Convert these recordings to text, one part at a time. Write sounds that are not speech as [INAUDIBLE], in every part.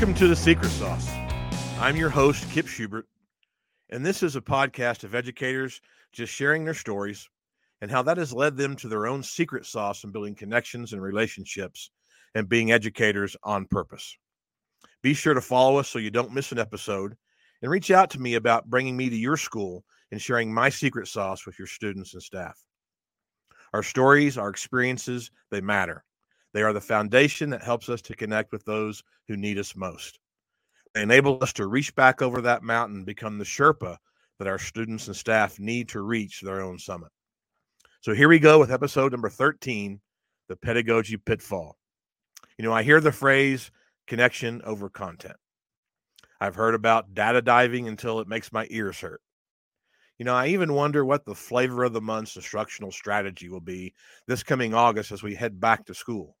Welcome to The Secret Sauce. I'm your host, Kip Schubert, and this is a podcast of educators just sharing their stories and how that has led them to their own secret sauce in building connections and relationships and being educators on purpose. Be sure to follow us so you don't miss an episode and reach out to me about bringing me to your school and sharing my secret sauce with your students and staff. Our stories, our experiences, they matter. They are the foundation that helps us to connect with those who need us most. They enable us to reach back over that mountain become the Sherpa that our students and staff need to reach their own summit. So here we go with episode number 13 The Pedagogy Pitfall. You know, I hear the phrase connection over content. I've heard about data diving until it makes my ears hurt. You know, I even wonder what the flavor of the month's instructional strategy will be this coming August as we head back to school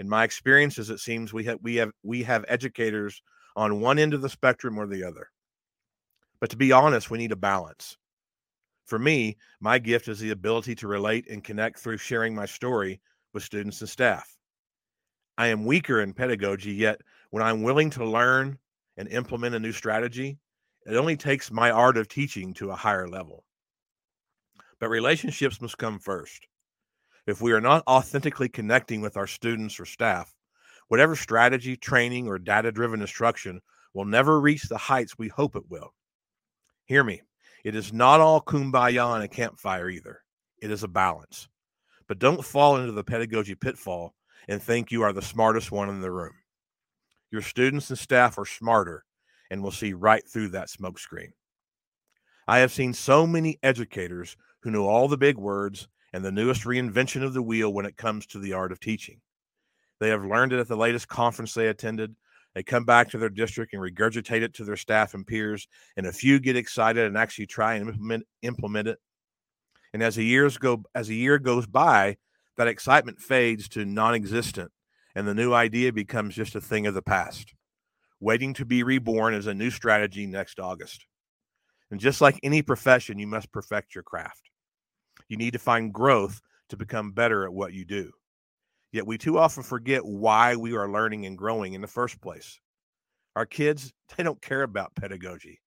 in my experiences, it seems we have we have we have educators on one end of the spectrum or the other. But to be honest, we need a balance. For me, my gift is the ability to relate and connect through sharing my story with students and staff. I am weaker in pedagogy, yet when I'm willing to learn and implement a new strategy, it only takes my art of teaching to a higher level. But relationships must come first. If we are not authentically connecting with our students or staff, whatever strategy, training, or data driven instruction will never reach the heights we hope it will. Hear me, it is not all kumbaya and a campfire either. It is a balance. But don't fall into the pedagogy pitfall and think you are the smartest one in the room. Your students and staff are smarter and will see right through that smokescreen. I have seen so many educators who know all the big words and the newest reinvention of the wheel when it comes to the art of teaching. They have learned it at the latest conference they attended. They come back to their district and regurgitate it to their staff and peers, and a few get excited and actually try and implement, implement it. And as the years go, as a year goes by, that excitement fades to non-existent, and the new idea becomes just a thing of the past, waiting to be reborn as a new strategy next August. And just like any profession, you must perfect your craft. You need to find growth to become better at what you do. Yet we too often forget why we are learning and growing in the first place. Our kids, [LAUGHS] they don't care about pedagogy.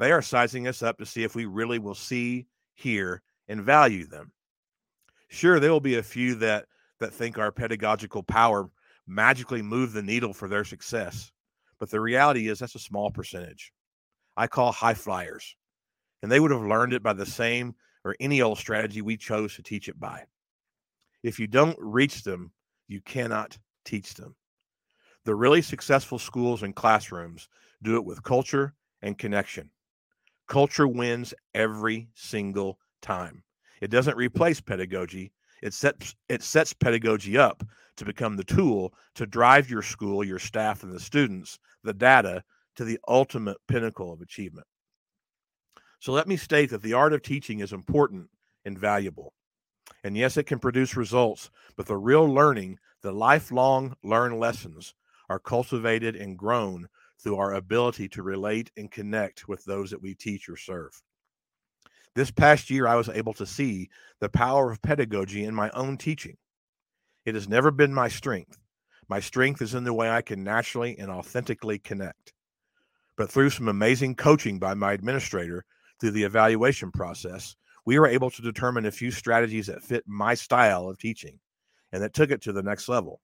They are sizing us up to see if we really will see, hear, and value them. Sure, there will be a few that that think our pedagogical power magically move the needle for their success. But the reality is that's a small percentage. I call high flyers. And they would have learned it by the same or any old strategy we chose to teach it by. If you don't reach them, you cannot teach them. The really successful schools and classrooms do it with culture and connection. Culture wins every single time. It doesn't replace pedagogy. It sets it sets pedagogy up to become the tool to drive your school, your staff, and the students, the data to the ultimate pinnacle of achievement. So let me state that the art of teaching is important and valuable. And yes, it can produce results, but the real learning, the lifelong learned lessons, are cultivated and grown through our ability to relate and connect with those that we teach or serve. This past year, I was able to see the power of pedagogy in my own teaching. It has never been my strength. My strength is in the way I can naturally and authentically connect. But through some amazing coaching by my administrator, through the evaluation process, we were able to determine a few strategies that fit my style of teaching and that took it to the next level.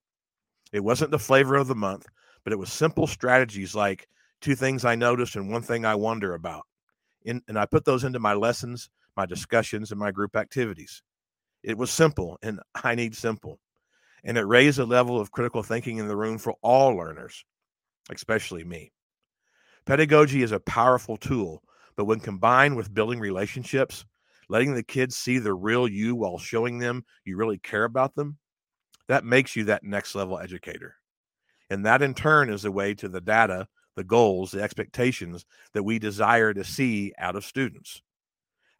It wasn't the flavor of the month, but it was simple strategies like two things I noticed and one thing I wonder about. In, and I put those into my lessons, my discussions, and my group activities. It was simple, and [LAUGHS] I need simple. And it raised a level of critical thinking in the room for all learners, especially me. Pedagogy is a powerful tool but when combined with building relationships, letting the kids see the real you while showing them you really care about them, that makes you that next level educator. And that in turn is the way to the data, the goals, the expectations that we desire to see out of students.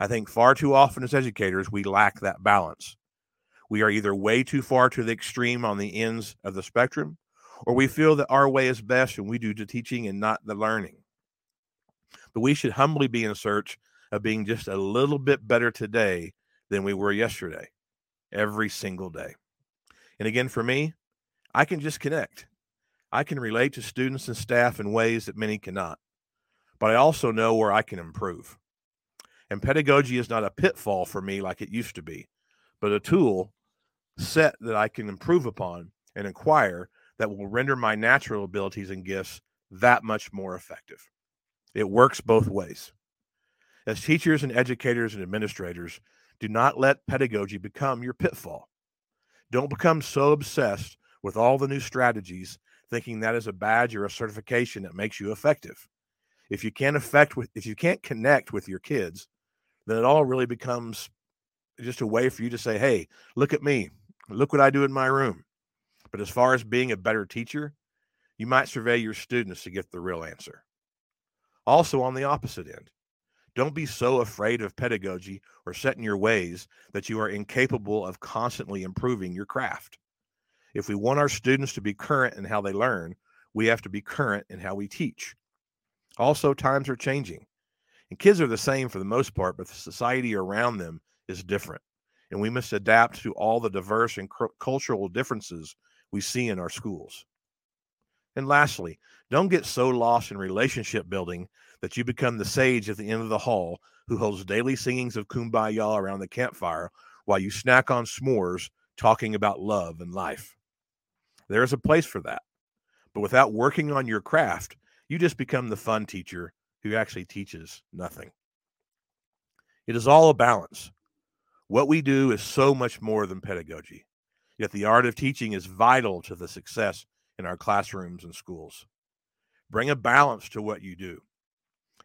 I think far too often as educators, we lack that balance. We are either way too far to the extreme on the ends of the spectrum, or we feel that our way is best and we do the teaching and not the learning but we should humbly be in search of being just a little bit better today than we were yesterday, every single day. And again, for me, I can just connect. I can relate to students and staff in ways that many cannot, but I also know where I can improve. And pedagogy is not a pitfall for me like it used to be, but a tool set that I can improve upon and acquire that will render my natural abilities and gifts that much more effective. It works both ways. As teachers and educators and administrators, do not let pedagogy become your pitfall. Don't become so obsessed with all the new strategies thinking that is a badge or a certification that makes you effective. If you can't affect with if you can't connect with your kids, then it all really becomes just a way for you to say, "Hey, look at me. Look what I do in my room." But as far as being a better teacher, you might survey your students to get the real answer. Also, on the opposite end, don't be so afraid of pedagogy or set in your ways that you are incapable of constantly improving your craft. If we want our students to be current in how they learn, we have to be current in how we teach. Also, times are changing, and kids are the same for the most part, but the society around them is different, and we must adapt to all the diverse and cultural differences we see in our schools. And lastly, don't get so lost in relationship building that you become the sage at the end of the hall who holds daily singings of kumbaya around the campfire while you snack on s'mores talking about love and life. There is a place for that. But without working on your craft, you just become the fun teacher who actually teaches nothing. It is all a balance. What we do is so much more than pedagogy. Yet the art of teaching is vital to the success in our classrooms and schools. Bring a balance to what you do.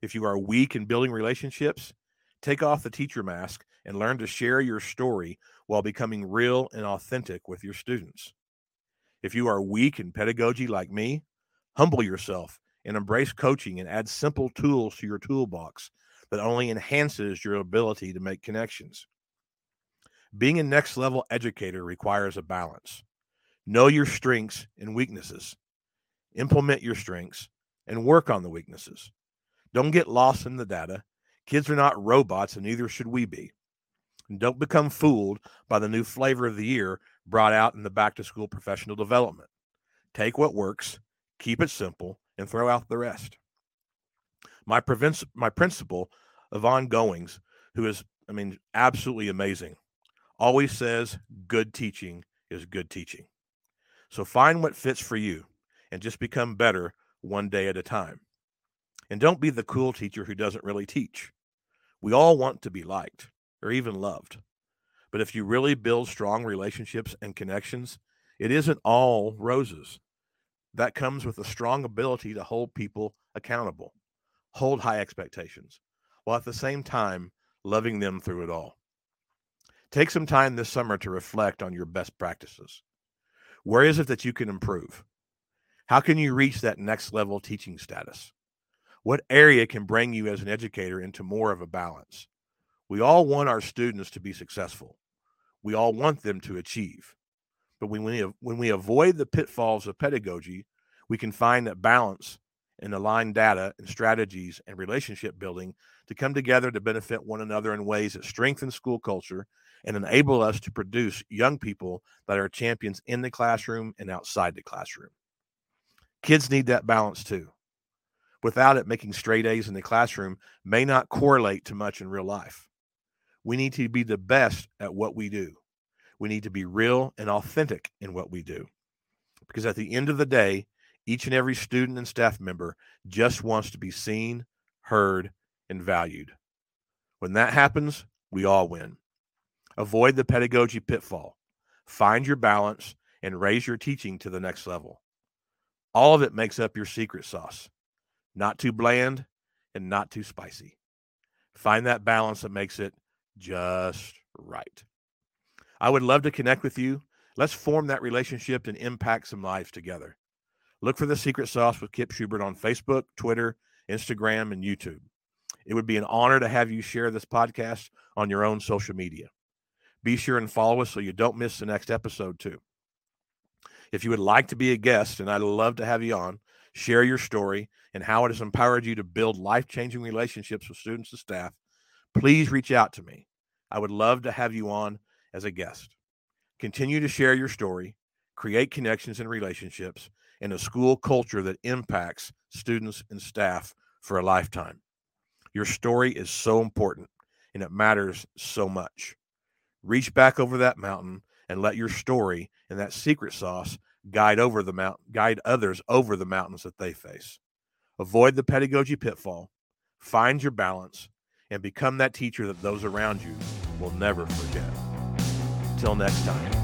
If you are weak in building relationships, take off the teacher mask and learn to share your story while becoming real and authentic with your students. If you are weak in pedagogy like me, humble yourself and embrace coaching and add simple tools to your toolbox that only enhances your ability to make connections. Being a next level educator requires a balance. Know your strengths and weaknesses, implement your strengths, and work on the weaknesses. Don't get lost in the data. Kids are not robots, and neither should we be. And don't become fooled by the new flavor of the year brought out in the back to school professional development. Take what works, keep it simple, and throw out the rest. My, my principal, Yvonne Goings, who is, I mean, absolutely amazing, always says good teaching is good teaching. So find what fits for you and just become better one day at a time. And don't be the cool teacher who doesn't really teach. We all want to be liked or even loved. But if you really build strong relationships and connections, it isn't all roses. That comes with a strong ability to hold people accountable, hold high expectations, while at the same time loving them through it all. Take some time this summer to reflect on your best practices. Where is it that you can improve? How can you reach that next level teaching status? What area can bring you as an educator into more of a balance? We all want our students to be successful we all want them to achieve. But when we when we avoid the pitfalls of pedagogy, we can find that balance and align data and strategies and relationship building to come together to benefit one another in ways that strengthen school culture and enable us to produce young people that are champions in the classroom and outside the classroom. Kids need that balance too. Without it, making straight A's in the classroom may not correlate to much in real life. We need to be the best at what we do. We need to be real and authentic in what we do. Because at the end of the day, each and every student and staff member just wants to be seen, heard, and valued. When that happens, we all win. Avoid the pedagogy pitfall. Find your balance and raise your teaching to the next level. All of it makes up your secret sauce. Not too bland and not too spicy. Find that balance that makes it just right. I would love to connect with you. Let's form that relationship and impact some lives together. Look for the secret sauce with Kip Schubert on Facebook, Twitter, Instagram, and YouTube. It would be an honor to have you share this podcast on your own social media. Be sure and follow us so you don't miss the next episode, too. If you would like to be a guest, and I'd love to have you on, share your story and how it has empowered you to build life changing relationships with students and staff please reach out to me. I would love to have you on as a guest. Continue to share your story, create connections and relationships, and a school culture that impacts students and staff for a lifetime. Your story is so important and it matters so much. Reach back over that mountain and let your story and that secret sauce guide over the mount guide others over the mountains that they face. Avoid the pedagogy pitfall, find your balance, and become that teacher that those around you will never forget. Till next time.